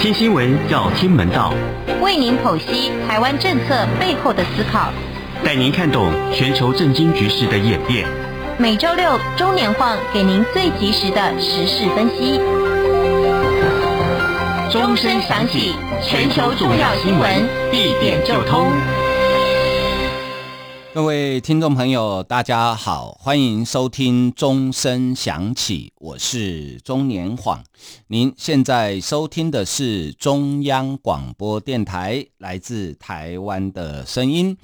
听新闻要听门道，为您剖析台湾政策背后的思考，带您看懂全球政经局势的演变。每周六中年晃给您最及时的时事分析。钟声响起，全球重要新闻一点就通。各位听众朋友，大家好，欢迎收听钟声响起，我是钟年晃。您现在收听的是中央广播电台来自台湾的声音。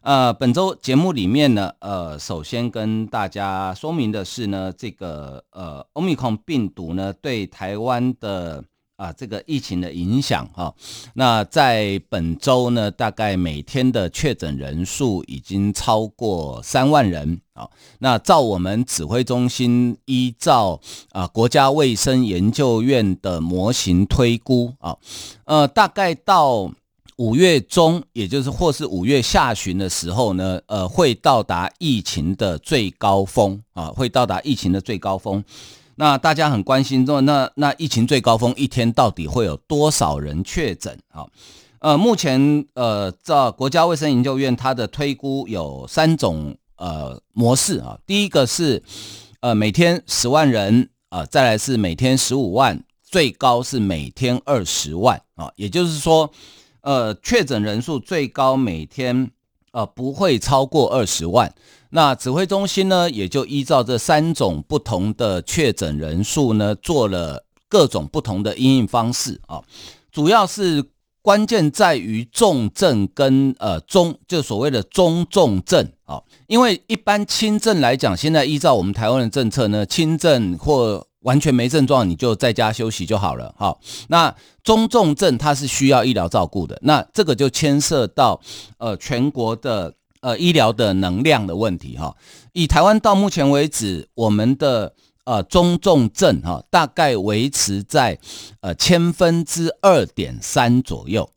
呃，本周节目里面呢，呃，首先跟大家说明的是呢，这个呃，Omicron 病毒呢对台湾的。啊，这个疫情的影响哈，那在本周呢，大概每天的确诊人数已经超过三万人啊。那照我们指挥中心依照啊国家卫生研究院的模型推估啊，呃，大概到五月中，也就是或是五月下旬的时候呢，呃，会到达疫情的最高峰啊，会到达疫情的最高峰。那大家很关心说，那那疫情最高峰一天到底会有多少人确诊？啊，呃，目前呃，这国家卫生研究院它的推估有三种呃模式啊。第一个是呃每天十万人啊，再来是每天十五万，最高是每天二十万啊。也就是说，呃，确诊人数最高每天呃不会超过二十万。那指挥中心呢，也就依照这三种不同的确诊人数呢，做了各种不同的应应方式啊。主要是关键在于重症跟呃中，就所谓的中重症啊。因为一般轻症来讲，现在依照我们台湾的政策呢，轻症或完全没症状，你就在家休息就好了。好，那中重症它是需要医疗照顾的，那这个就牵涉到呃全国的。呃，医疗的能量的问题哈，以台湾到目前为止，我们的呃中重症哈，大概维持在呃千分之二点三左右，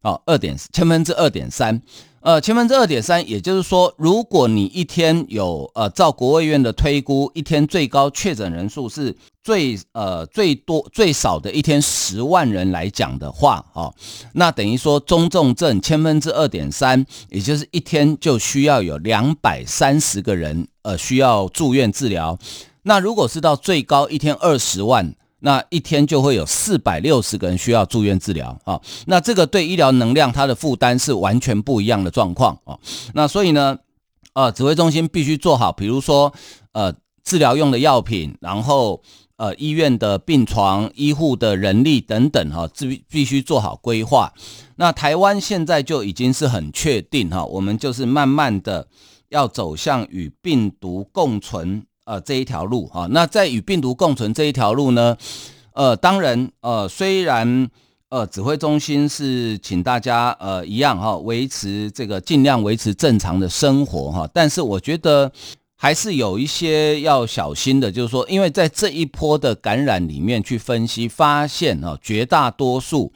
哦，二点千分之二点三。呃，千分之二点三，也就是说，如果你一天有呃，照国务院的推估，一天最高确诊人数是最呃最多最少的一天十万人来讲的话，哦，那等于说中重症千分之二点三，也就是一天就需要有两百三十个人呃需要住院治疗。那如果是到最高一天二十万。那一天就会有四百六十个人需要住院治疗啊，那这个对医疗能量它的负担是完全不一样的状况啊。那所以呢，呃，指挥中心必须做好，比如说呃治疗用的药品，然后呃医院的病床、医护的人力等等哈，必必须做好规划。那台湾现在就已经是很确定哈，我们就是慢慢的要走向与病毒共存。呃，这一条路哈，那在与病毒共存这一条路呢，呃，当然，呃，虽然呃，指挥中心是请大家呃一样哈，维持这个尽量维持正常的生活哈，但是我觉得还是有一些要小心的，就是说，因为在这一波的感染里面去分析，发现哈，绝大多数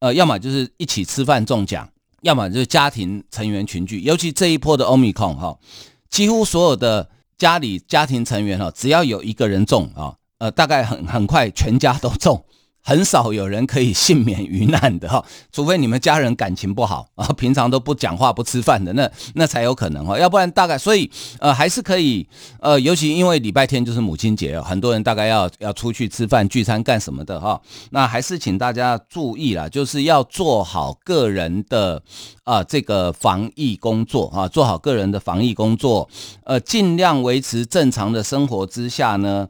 呃，要么就是一起吃饭中奖，要么就是家庭成员群聚，尤其这一波的 Omicron 哈，几乎所有的。家里家庭成员哈，只要有一个人中啊，呃，大概很很快全家都中。很少有人可以幸免于难的哈，除非你们家人感情不好啊，平常都不讲话不吃饭的，那那才有可能哈，要不然大概所以呃还是可以呃，尤其因为礼拜天就是母亲节，很多人大概要要出去吃饭聚餐干什么的哈，那还是请大家注意啦，就是要做好个人的啊这个防疫工作啊，做好个人的防疫工作，呃，尽量维持正常的生活之下呢。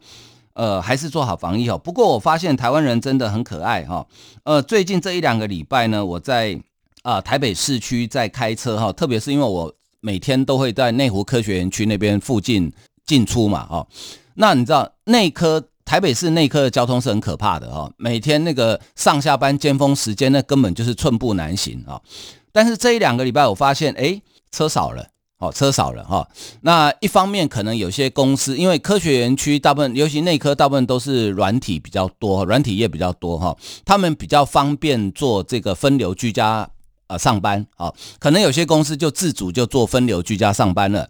呃，还是做好防疫哦。不过我发现台湾人真的很可爱哈。呃，最近这一两个礼拜呢，我在啊、台北市区在开车哈，特别是因为我每天都会在内湖科学园区那边附近进出嘛哈。那你知道内科台北市内科的交通是很可怕的哈，每天那个上下班尖峰时间那根本就是寸步难行啊。但是这一两个礼拜我发现，哎，车少了。哦，车少了哈。那一方面可能有些公司，因为科学园区大部分，尤其内科大部分都是软体比较多，软体业比较多哈。他们比较方便做这个分流居家啊上班。啊，可能有些公司就自主就做分流居家上班了。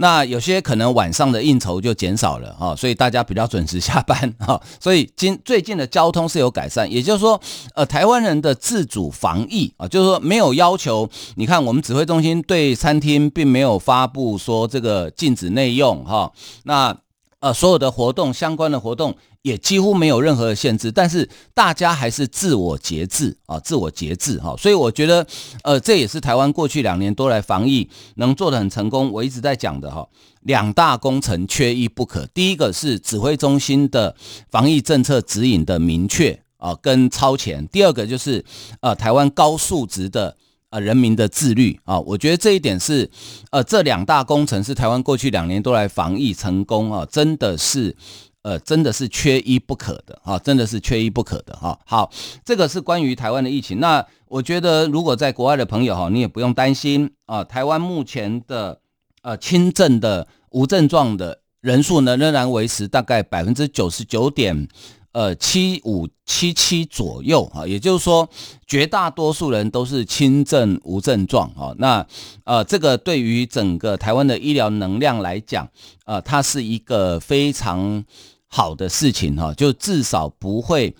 那有些可能晚上的应酬就减少了哈，所以大家比较准时下班哈，所以今最近的交通是有改善，也就是说，呃，台湾人的自主防疫啊，就是说没有要求，你看我们指挥中心对餐厅并没有发布说这个禁止内用哈，那呃所有的活动相关的活动。也几乎没有任何的限制，但是大家还是自我节制啊，自我节制哈，所以我觉得，呃，这也是台湾过去两年多来防疫能做得很成功。我一直在讲的哈，两大工程缺一不可。第一个是指挥中心的防疫政策指引的明确啊跟超前，第二个就是呃台湾高素质的呃人民的自律啊。我觉得这一点是呃这两大工程是台湾过去两年多来防疫成功啊，真的是。呃，真的是缺一不可的哈，真的是缺一不可的哈。好，这个是关于台湾的疫情。那我觉得，如果在国外的朋友哈，你也不用担心啊。台湾目前的呃轻症的无症状的人数呢，仍然维持大概百分之九十九点呃七五七七左右啊。也就是说，绝大多数人都是轻症无症状啊。那呃，这个对于整个台湾的医疗能量来讲，呃，它是一个非常好的事情哈，就至少不会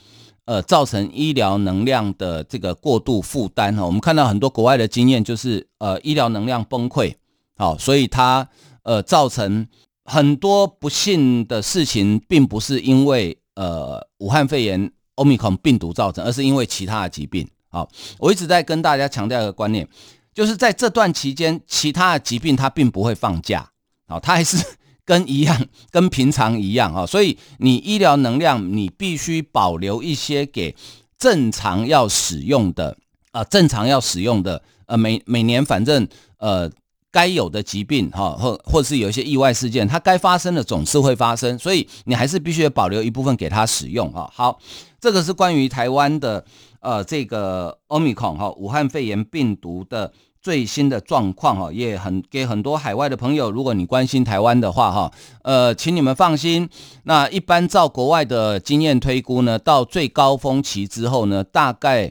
呃造成医疗能量的这个过度负担哈。我们看到很多国外的经验，就是呃医疗能量崩溃，好，所以它呃造成很多不幸的事情，并不是因为呃武汉肺炎 Omicron 病毒造成，而是因为其他的疾病。好，我一直在跟大家强调一个观念，就是在这段期间，其他的疾病它并不会放假，好，它还是。跟一样，跟平常一样啊，所以你医疗能量你必须保留一些给正常要使用的啊，正常要使用的呃，每每年反正呃该有的疾病哈，或或是有一些意外事件，它该发生的总是会发生，所以你还是必须保留一部分给它使用啊。好，这个是关于台湾的呃这个 Omicron 哈，武汉肺炎病毒的。最新的状况哈，也很给很多海外的朋友，如果你关心台湾的话哈，呃，请你们放心。那一般照国外的经验推估呢，到最高峰期之后呢，大概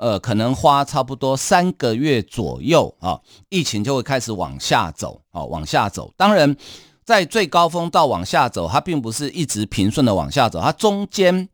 呃可能花差不多三个月左右啊，疫情就会开始往下走啊，往下走。当然，在最高峰到往下走，它并不是一直平顺的往下走，它中间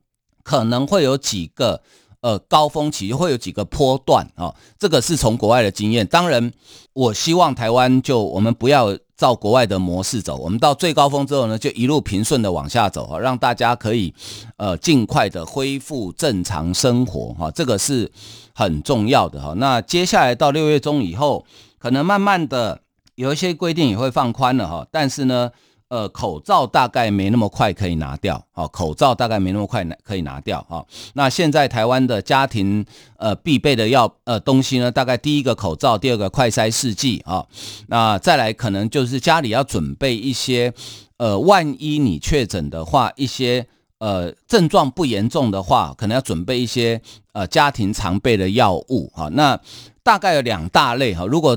可能会有几个。呃，高峰期会有几个波段啊，这个是从国外的经验。当然，我希望台湾就我们不要照国外的模式走，我们到最高峰之后呢，就一路平顺的往下走哈，让大家可以呃尽快的恢复正常生活哈，这个是很重要的哈。那接下来到六月中以后，可能慢慢的有一些规定也会放宽了哈，但是呢。呃，口罩大概没那么快可以拿掉，好，口罩大概没那么快拿可以拿掉，哈。那现在台湾的家庭呃必备的药呃东西呢，大概第一个口罩，第二个快筛试剂啊，那再来可能就是家里要准备一些呃，万一你确诊的话，一些呃症状不严重的话，可能要准备一些呃家庭常备的药物，哈。那大概有两大类，哈，如果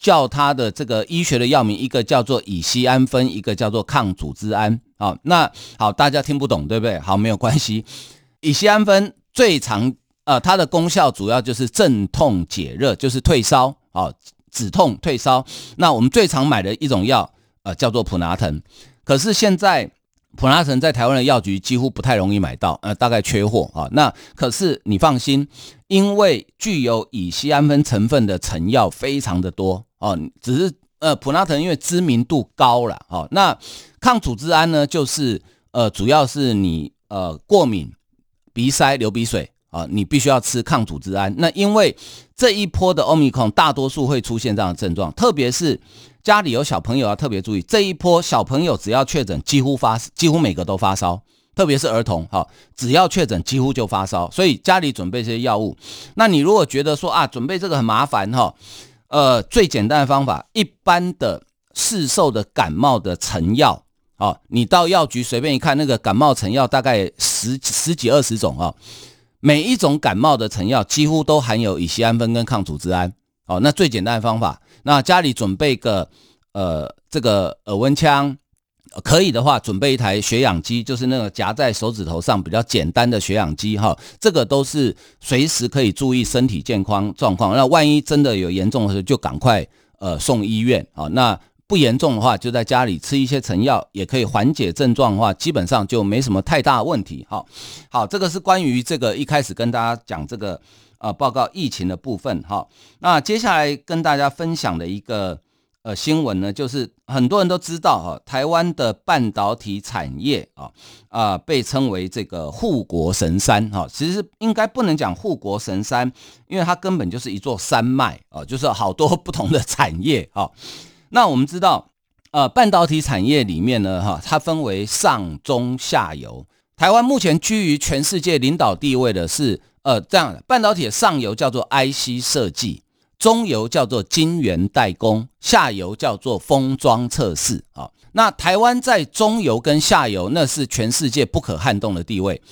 叫它的这个医学的药名，一个叫做乙酰胺酚，一个叫做抗组织胺。好，那好，大家听不懂对不对？好，没有关系。乙酰胺酚最常呃，它的功效主要就是镇痛解热，就是退烧啊，止痛退烧。那我们最常买的一种药呃，叫做普拿疼。可是现在普拿疼在台湾的药局几乎不太容易买到，呃，大概缺货啊。那可是你放心，因为具有乙酰胺酚成分的成药非常的多。哦，只是呃，普拿疼因为知名度高了，哦，那抗组织胺呢，就是呃，主要是你呃过敏、鼻塞、流鼻水啊，你必须要吃抗组织胺。那因为这一波的 Omicron 大多数会出现这样的症状，特别是家里有小朋友要特别注意，这一波小朋友只要确诊，几乎发几乎每个都发烧，特别是儿童，哈，只要确诊几乎就发烧，所以家里准备这些药物。那你如果觉得说啊，准备这个很麻烦，哈。呃，最简单的方法，一般的市售的感冒的成药，哦，你到药局随便一看，那个感冒成药大概十十几二十种哦，每一种感冒的成药几乎都含有乙醯胺酚跟抗组织胺，哦，那最简单的方法，那家里准备个呃这个耳温枪。可以的话，准备一台血氧机，就是那个夹在手指头上比较简单的血氧机哈，这个都是随时可以注意身体健康状况。那万一真的有严重的时候，就赶快呃送医院啊。那不严重的话，就在家里吃一些成药，也可以缓解症状的话，基本上就没什么太大问题。哈，好，这个是关于这个一开始跟大家讲这个呃报告疫情的部分。哈，那接下来跟大家分享的一个呃新闻呢，就是很多人都知道哈，台湾的半导体产业啊啊被称为这个护国神山。哈，其实应该不能讲护国神山，因为它根本就是一座山脉啊，就是好多不同的产业。哈。那我们知道，呃，半导体产业里面呢，哈，它分为上中下游。台湾目前居于全世界领导地位的是，呃，这样的半导体的上游叫做 IC 设计，中游叫做晶圆代工，下游叫做封装测试。啊，那台湾在中游跟下游，那是全世界不可撼动的地位。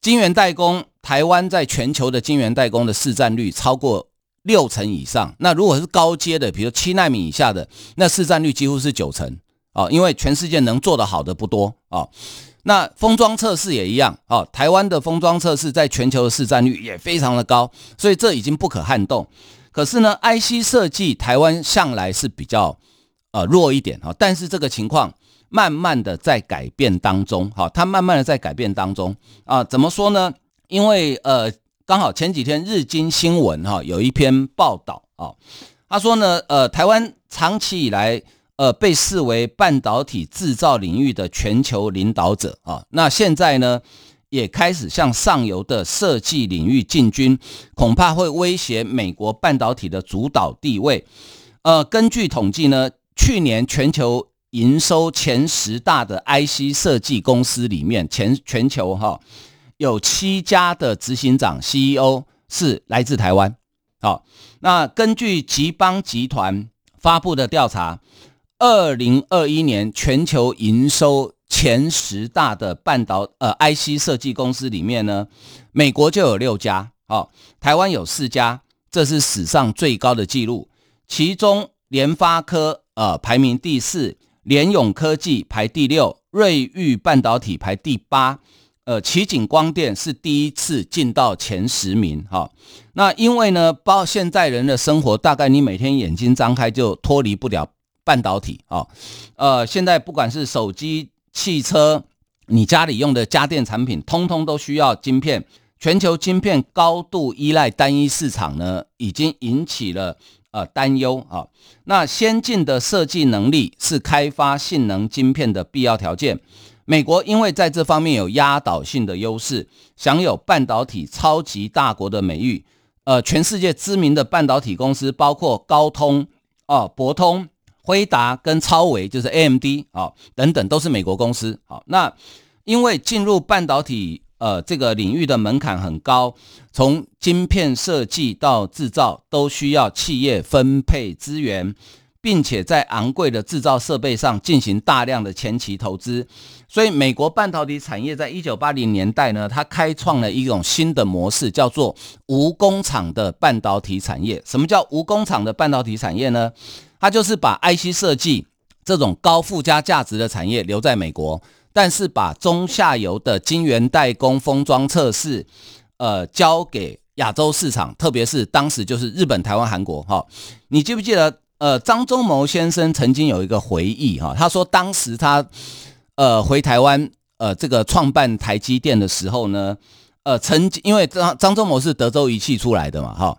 晶圆代工，台湾在全球的晶圆代工的市占率超过。六成以上，那如果是高阶的，比如七纳米以下的，那市占率几乎是九成啊，因为全世界能做得好的不多啊。那封装测试也一样啊，台湾的封装测试在全球的市占率也非常的高，所以这已经不可撼动。可是呢，IC 设计台湾向来是比较呃弱一点哈，但是这个情况慢慢的在改变当中，哈，它慢慢的在改变当中啊，怎么说呢？因为呃。刚好前几天日经新闻哈有一篇报道啊，他说呢，呃，台湾长期以来呃被视为半导体制造领域的全球领导者啊，那现在呢也开始向上游的设计领域进军，恐怕会威胁美国半导体的主导地位。呃，根据统计呢，去年全球营收前十大的 IC 设计公司里面，全全球哈。有七家的执行长 CEO 是来自台湾。好，那根据吉邦集团发布的调查，二零二一年全球营收前十大的半导呃 IC 设计公司里面呢，美国就有六家，好，台湾有四家，这是史上最高的纪录。其中联发科呃排名第四，联咏科技排第六，瑞昱半导体排第八。呃，奇景光电是第一次进到前十名，哈。那因为呢，包现在人的生活，大概你每天眼睛张开就脱离不了半导体，啊。呃，现在不管是手机、汽车，你家里用的家电产品，通通都需要晶片。全球晶片高度依赖单一市场呢，已经引起了呃担忧啊。那先进的设计能力是开发性能晶片的必要条件。美国因为在这方面有压倒性的优势，享有半导体超级大国的美誉。呃，全世界知名的半导体公司包括高通、哦、博通、辉达跟超微，就是 AMD 啊、哦、等等，都是美国公司。好、那因为进入半导体呃这个领域的门槛很高，从晶片设计到制造都需要企业分配资源。并且在昂贵的制造设备上进行大量的前期投资，所以美国半导体产业在一九八零年代呢，它开创了一种新的模式，叫做无工厂的半导体产业。什么叫无工厂的半导体产业呢？它就是把 IC 设计这种高附加价值的产业留在美国，但是把中下游的晶圆代工、封装测试，呃，交给亚洲市场，特别是当时就是日本、台湾、韩国。哈，你记不记得？呃，张忠谋先生曾经有一个回忆哈，他说当时他呃回台湾呃这个创办台积电的时候呢，呃曾经因为张张忠谋是德州仪器出来的嘛哈，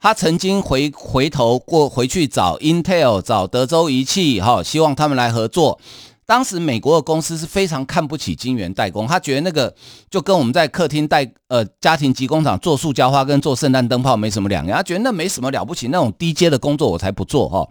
他曾经回回头过回去找 Intel 找德州仪器哈，希望他们来合作。当时美国的公司是非常看不起晶圆代工，他觉得那个就跟我们在客厅代呃家庭级工厂做塑胶花跟做圣诞灯泡没什么两样，他觉得那没什么了不起，那种低阶的工作我才不做哈。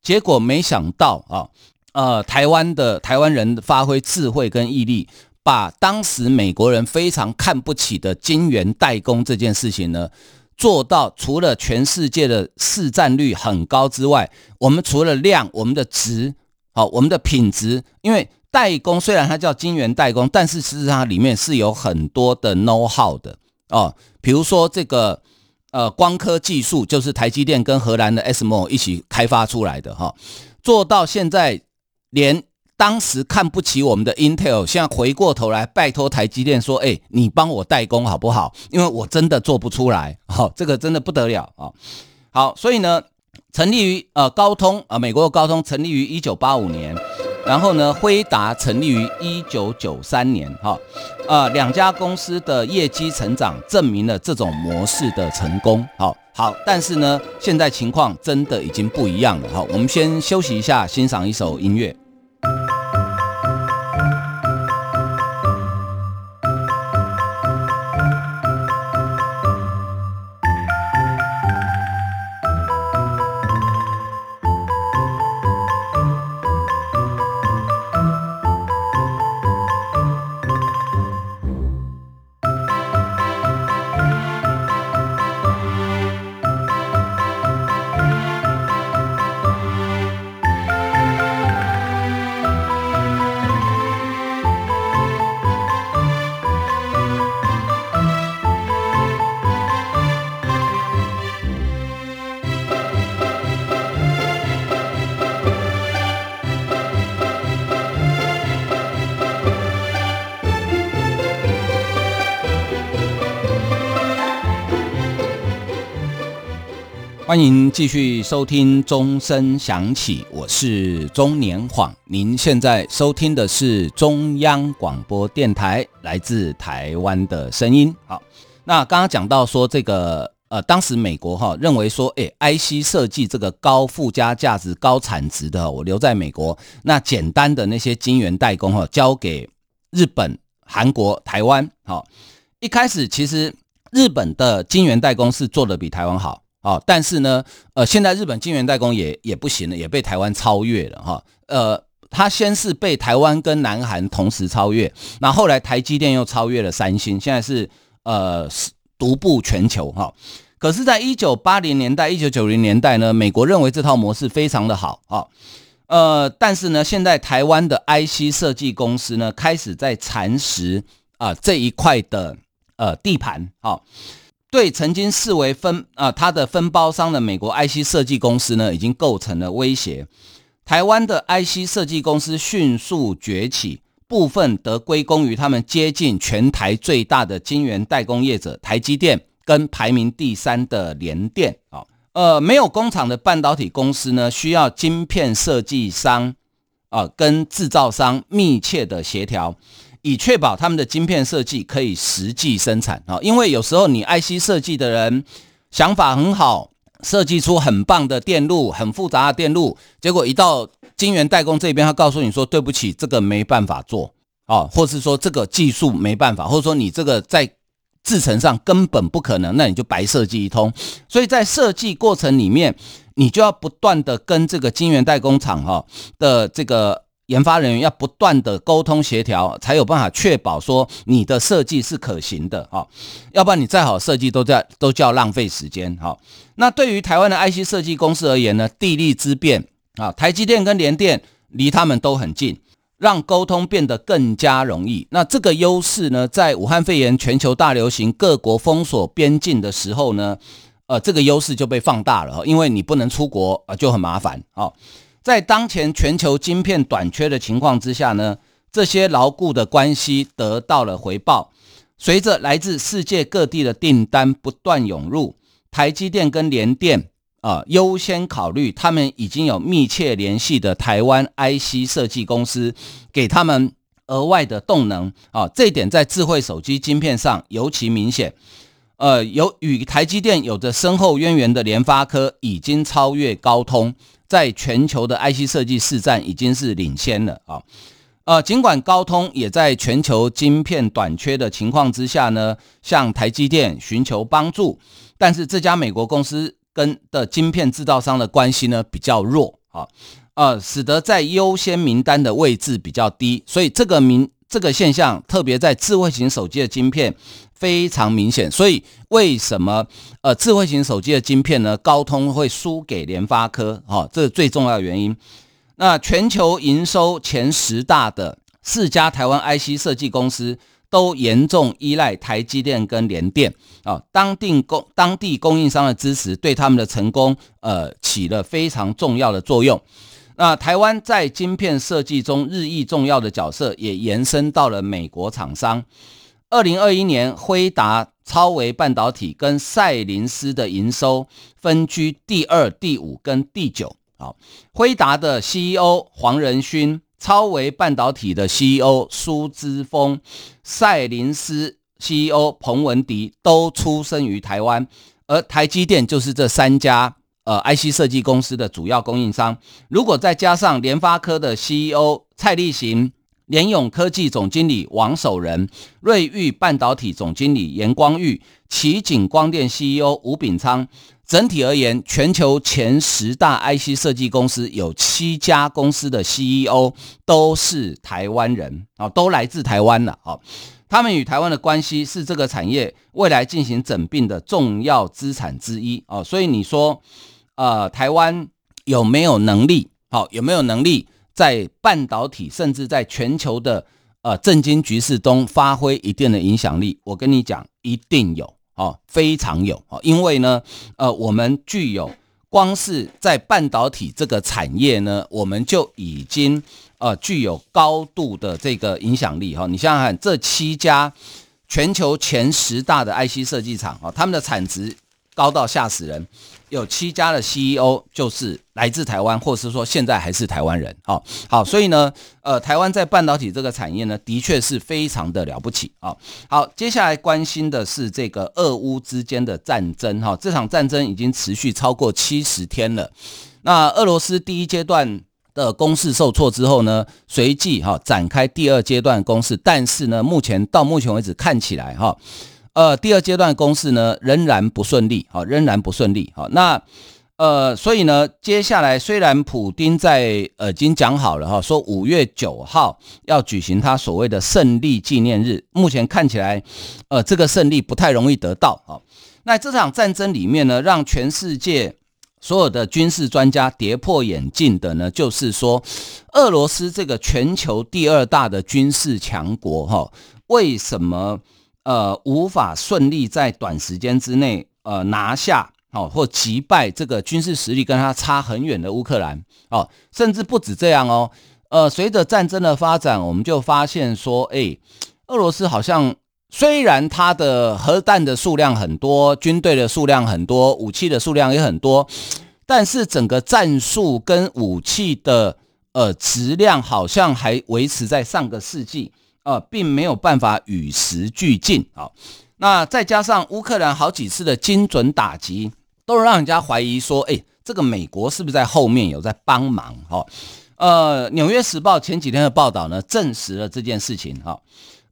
结果没想到啊，呃，台湾的台湾人发挥智慧跟毅力，把当时美国人非常看不起的晶圆代工这件事情呢，做到除了全世界的市占率很高之外，我们除了量，我们的值。好，我们的品质，因为代工虽然它叫晶圆代工，但是事实上它里面是有很多的 know how 的哦。比如说这个呃光刻技术，就是台积电跟荷兰的 SMO 一起开发出来的哈、做到现在连当时看不起我们的 Intel，现在回过头来拜托台积电说，哎，你帮我代工好不好？因为我真的做不出来，好、哦，这个真的不得了啊、哦。好，所以呢。成立于呃高通啊、美国的高通成立于一九八五年，然后呢，辉达成立于一九九三年，哈，呃，两家公司的业绩成长证明了这种模式的成功，好，好，但是呢，现在情况真的已经不一样了，好，我们先休息一下，欣赏一首音乐。欢迎继续收听钟声响起，我是钟年晃。您现在收听的是中央广播电台来自台湾的声音。好，那刚刚讲到说这个呃，当时美国哈认为说，哎，IC 设计这个高附加价值、高产值的，我留在美国，那简单的那些晶圆代工哈，交给日本、韩国、台湾。好，一开始其实日本的晶圆代工是做的比台湾好。哦，但是呢，呃，现在日本晶圆代工也也不行了，也被台湾超越了哈。呃，它先是被台湾跟南韩同时超越，那后来台积电又超越了三星，现在是呃独步全球哈。可是，在一九八零年代、一九九零年代呢，美国认为这套模式非常的好啊。呃，但是呢，现在台湾的 IC 设计公司呢，开始在蚕食啊这一块的呃地盘啊。对曾经视为分啊、呃，它的分包商的美国 IC 设计公司呢，已经构成了威胁。台湾的 IC 设计公司迅速崛起，部分得归功于他们接近全台最大的晶圆代工业者台积电，跟排名第三的联电啊。呃，没有工厂的半导体公司呢，需要晶片设计商啊、跟制造商密切的协调。以确保他们的晶片设计可以实际生产啊，因为有时候你 IC 设计的人想法很好，设计出很棒的电路、很复杂的电路，结果一到晶圆代工这边，他告诉你说：“对不起，这个没办法做啊，或是说这个技术没办法，或者说你这个在制程上根本不可能，那你就白设计一通。”所以在设计过程里面，你就要不断的跟这个晶圆代工厂哈的这个。研发人员要不断的沟通协调，才有办法确保说你的设计是可行的哈，要不然你再好设计都在都叫浪费时间哈。那对于台湾的 IC 设计公司而言呢，地利之便啊，台积电跟联电离他们都很近，让沟通变得更加容易。那这个优势呢，在武汉肺炎全球大流行、各国封锁边境的时候呢，呃，这个优势就被放大了，因为你不能出国啊，就很麻烦啊。在当前全球晶片短缺的情况之下呢，这些牢固的关系得到了回报。随着来自世界各地的订单不断涌入，台积电跟联电啊优先考虑他们已经有密切联系的台湾 IC 设计公司，给他们额外的动能啊。这一点在智慧手机晶片上尤其明显。呃，有与台积电有着深厚渊源的联发科已经超越高通。在全球的 IC 设计市占已经是领先了啊，呃，尽管高通也在全球晶片短缺的情况之下呢，向台积电寻求帮助，但是这家美国公司跟的晶片制造商的关系呢比较弱啊，呃，使得在优先名单的位置比较低，所以这个名这个现象特别在智慧型手机的晶片。非常明显，所以为什么呃智慧型手机的晶片呢？高通会输给联发科？哈、哦，这是最重要的原因。那全球营收前十大的四家台湾 IC 设计公司都严重依赖台积电跟联电啊、当地供当地供应商的支持对他们的成功呃起了非常重要的作用。那台湾在晶片设计中日益重要的角色也延伸到了美国厂商。二零二一年辉达、超微半导体跟赛灵思的营收分居第二、第五跟第九。好，辉达的 CEO 黄仁勋、超微半导体的 CEO 苏姿丰、赛灵思 CEO 彭文迪都出生于台湾，而台积电就是这三家呃 IC 设计公司的主要供应商。如果再加上联发科的 CEO 蔡力行。联咏科技总经理王守仁、瑞昱半导体总经理严光裕、奇景光电 CEO 吴秉昌。整体而言，全球前十大 IC 设计公司有七家公司的 CEO 都是台湾人啊，都来自台湾了啊。他们与台湾的关系是这个产业未来进行整并的重要资产之一啊。所以你说，呃，台湾有没有能力？好，有没有能力？在半导体，甚至在全球的呃政经局势中发挥一定的影响力，我跟你讲，一定有哦，非常有哦，因为呢，呃，我们具有光是在半导体这个产业呢，我们就已经呃具有高度的这个影响力哈、你想想看，这七家全球前十大的 IC 设计厂啊，他们的产值高到吓死人。有七家的 CEO 就是来自台湾，或是说现在还是台湾人。好，好，所以呢，呃，台湾在半导体这个产业呢，的确是非常的了不起啊。好，接下来关心的是这个俄乌之间的战争。哈，这场战争已经持续超过七十天了。那俄罗斯第一阶段的攻势受挫之后呢，随即哈展开第二阶段攻势，但是呢，目前到目前为止看起来哈。呃，第二阶段攻势呢，仍然不顺利，好，仍然不顺利，好，那呃，所以呢，接下来虽然普丁在呃已经讲好了哈，说五月九号要举行他所谓的胜利纪念日，目前看起来，呃，这个胜利不太容易得到，好，那这场战争里面呢，让全世界所有的军事专家跌破眼镜的呢，就是说，俄罗斯这个全球第二大的军事强国哈，为什么？呃，无法顺利在短时间之内呃拿下哦，或击败这个军事实力跟他差很远的乌克兰哦，甚至不止这样哦。呃，随着战争的发展，我们就发现说，哎，俄罗斯好像虽然它的核弹的数量很多，军队的数量很多，武器的数量也很多，但是整个战术跟武器的呃质量好像还维持在上个世纪。呃，并没有办法与时俱进啊。那再加上乌克兰好几次的精准打击，都让人家怀疑说，哎，这个美国是不是在后面有在帮忙？哈，呃，《纽约时报》前几天的报道呢，证实了这件事情。哈，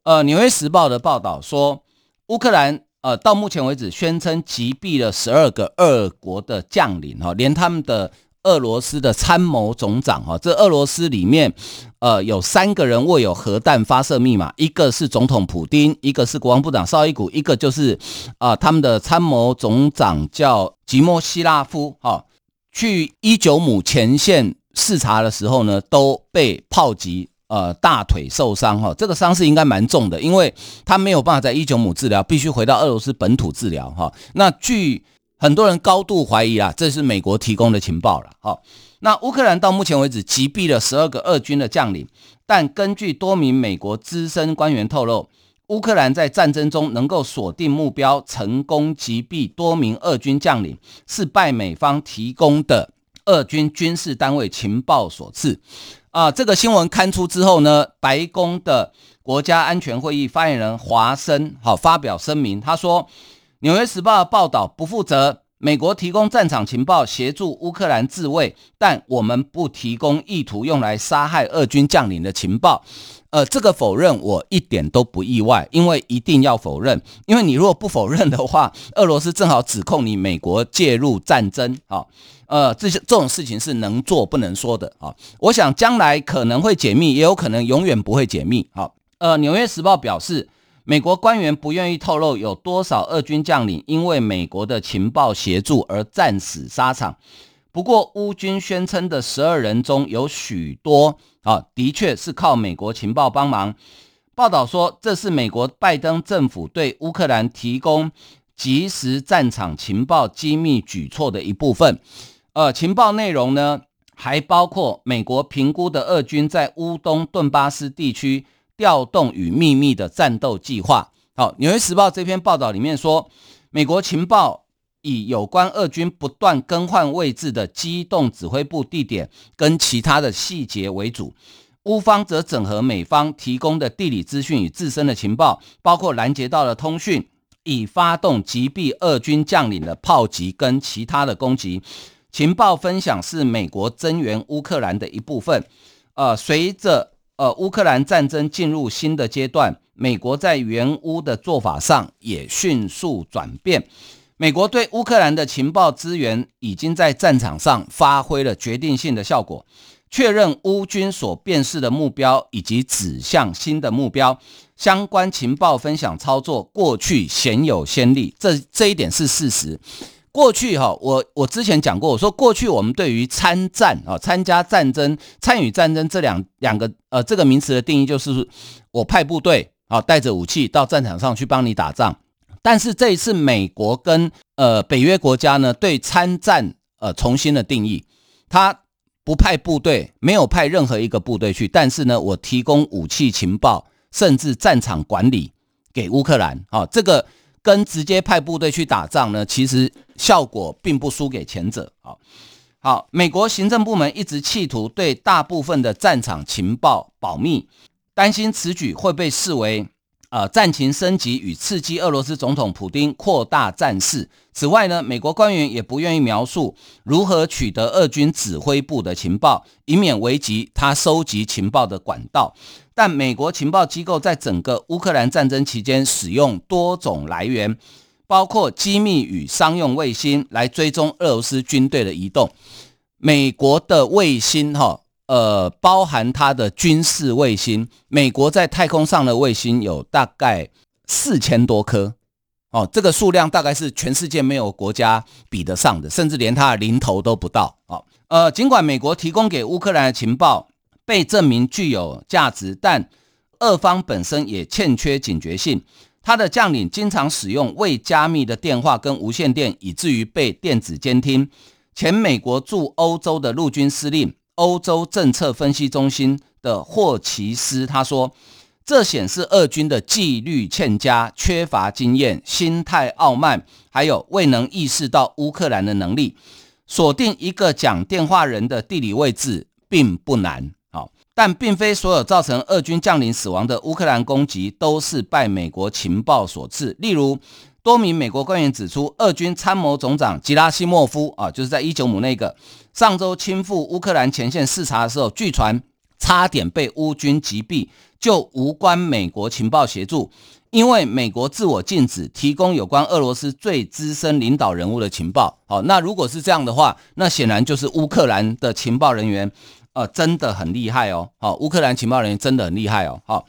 呃，《纽约时报》的报道说，乌克兰呃到目前为止宣称击毙了十二个俄国的将领，哈，连他们的。俄罗斯的参谋总长哈，这俄罗斯里面，呃，有三个人握有核弹发射密码，一个是总统普丁，一个是国防部长绍伊古，一个就是啊、他们的参谋总长叫吉莫西拉夫哈。去伊久姆前线视察的时候呢，都被炮击，呃，大腿受伤哈，这个伤势应该蛮重的，因为他没有办法在伊久姆治疗，必须回到俄罗斯本土治疗哈。那据很多人高度怀疑啊，这是美国提供的情报了。好，那乌克兰到目前为止击毙了十二个俄军的将领，但根据多名美国资深官员透露，乌克兰在战争中能够锁定目标，成功击毙多名俄军将领，是拜美方提供的俄军军事单位情报所赐。啊，这个新闻刊出之后呢，白宫的国家安全会议发言人华生好发表声明，他说。《纽约时报》的报道不负责，美国提供战场情报协助乌克兰自卫，但我们不提供意图用来杀害俄军将领的情报。呃，这个否认我一点都不意外，因为一定要否认，因为你如果不否认的话，俄罗斯正好指控你美国介入战争。好，呃，这些这种事情是能做不能说的。好，我想将来可能会解密，也有可能永远不会解密。好，呃，《纽约时报》表示。美国官员不愿意透露有多少俄军将领因为美国的情报协助而战死沙场。不过，乌军宣称的十二人中有许多啊，的确是靠美国情报帮忙。报道说，这是美国拜登政府对乌克兰提供即时战场情报机密举措的一部分。呃，情报内容呢，还包括美国评估的俄军在乌东顿巴斯地区。调动与秘密的战斗计划，好，《纽约时报》这篇报道里面说，美国情报以有关俄军不断更换位置的机动指挥部地点跟其他的细节为主，乌方则整合美方提供的地理资讯与自身的情报，包括拦截到的通讯，以发动击毙俄军将领的炮击跟其他的攻击。情报分享是美国增援乌克兰的一部分。呃，随着呃乌克兰战争进入新的阶段，美国在援乌的做法上也迅速转变。美国对乌克兰的情报资源已经在战场上发挥了决定性的效果，确认乌军所辨识的目标以及指向新的目标。相关情报分享操作过去鲜有先例，这这一点是事实。过去哈，我我之前讲过，我说过去我们对于参战啊、参加战争、参与战争这两两个呃这个名词的定义，就是我派部队啊带着武器到战场上去帮你打仗。但是这一次美国跟呃北约国家呢对参战呃重新的定义，他不派部队，没有派任何一个部队去，但是呢我提供武器情报，甚至战场管理给乌克兰啊这个。跟直接派部队去打仗呢，其实效果并不输给前者。好，好，美国行政部门一直企图对大部分的战场情报保密，担心此举会被视为呃战情升级与刺激俄罗斯总统普丁扩大战事。此外呢，美国官员也不愿意描述如何取得俄军指挥部的情报，以免危及他收集情报的管道。但美国情报机构在整个乌克兰战争期间使用多种来源，包括机密与商用卫星来追踪俄罗斯军队的移动。美国的卫星，哈，呃，包含它的军事卫星，美国在太空上的卫星有大概四千多颗，哦，这个数量大概是全世界没有国家比得上的，甚至连它的零头都不到。哦，呃，尽管美国提供给乌克兰的情报。被证明具有价值，但俄方本身也欠缺警觉性。他的将领经常使用未加密的电话跟无线电，以至于被电子监听。前美国驻欧洲的陆军司令、欧洲政策分析中心的霍奇斯他说：“这显示俄军的纪律欠佳、缺乏经验、心态傲慢，还有未能意识到乌克兰的能力。锁定一个讲电话人的地理位置并不难。”好但并非所有造成俄军将领死亡的乌克兰攻击都是拜美国情报所致。例如，多名美国官员指出，俄军参谋总长吉拉西莫夫啊，就是在伊久姆那个上周亲赴乌克兰前线视察的时候，据传差点被乌军击毙，就无关美国情报协助，因为美国自我禁止提供有关俄罗斯最资深领导人物的情报。好，那如果是这样的话，那显然就是乌克兰的情报人员。呃，真的很厉害哦！好，乌克兰情报人员真的很厉害哦！好，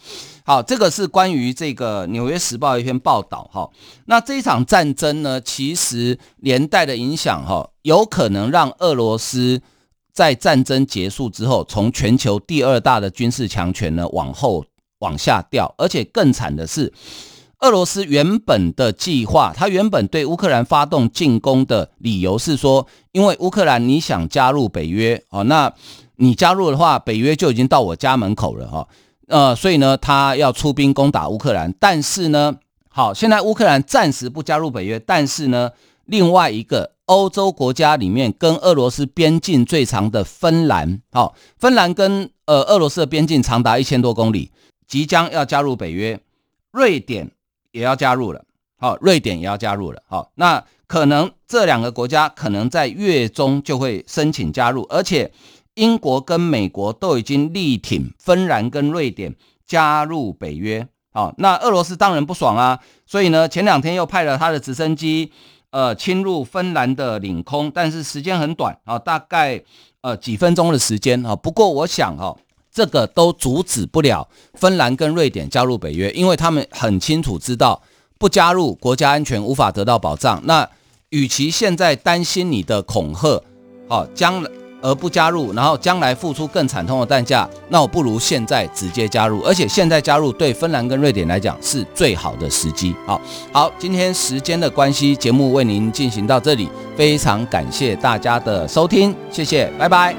好，这个是关于这个《纽约时报》一篇报道哈。那这一场战争呢，其实连带的影响哈，有可能让俄罗斯在战争结束之后，从全球第二大的军事强权呢往后往下掉。而且更惨的是，俄罗斯原本的计划，他原本对乌克兰发动进攻的理由是说，因为乌克兰你想加入北约哦，那。你加入的话，北约就已经到我家门口了哈，呃，所以呢，他要出兵攻打乌克兰。但是呢，好，现在乌克兰暂时不加入北约，但是呢，另外一个欧洲国家里面跟俄罗斯边境最长的芬兰，好，芬兰跟呃俄罗斯的边境长达一千多公里，即将要加入北约。瑞典也要加入了，好，瑞典也要加入了，好，那可能这两个国家可能在月中就会申请加入，而且。英国跟美国都已经力挺芬兰跟瑞典加入北约，好，那俄罗斯当然不爽啊，所以呢，前两天又派了他的直升机，呃，侵入芬兰的领空，但是时间很短啊，大概呃几分钟的时间啊。不过我想哈，这个都阻止不了芬兰跟瑞典加入北约，因为他们很清楚知道不加入国家安全无法得到保障。那与其现在担心你的恐吓，好，将来。而不加入，然后将来付出更惨痛的代价，那我不如现在直接加入，而且现在加入对芬兰跟瑞典来讲是最好的时机。好，好，今天时间的关系，节目为您进行到这里，非常感谢大家的收听，谢谢，拜拜。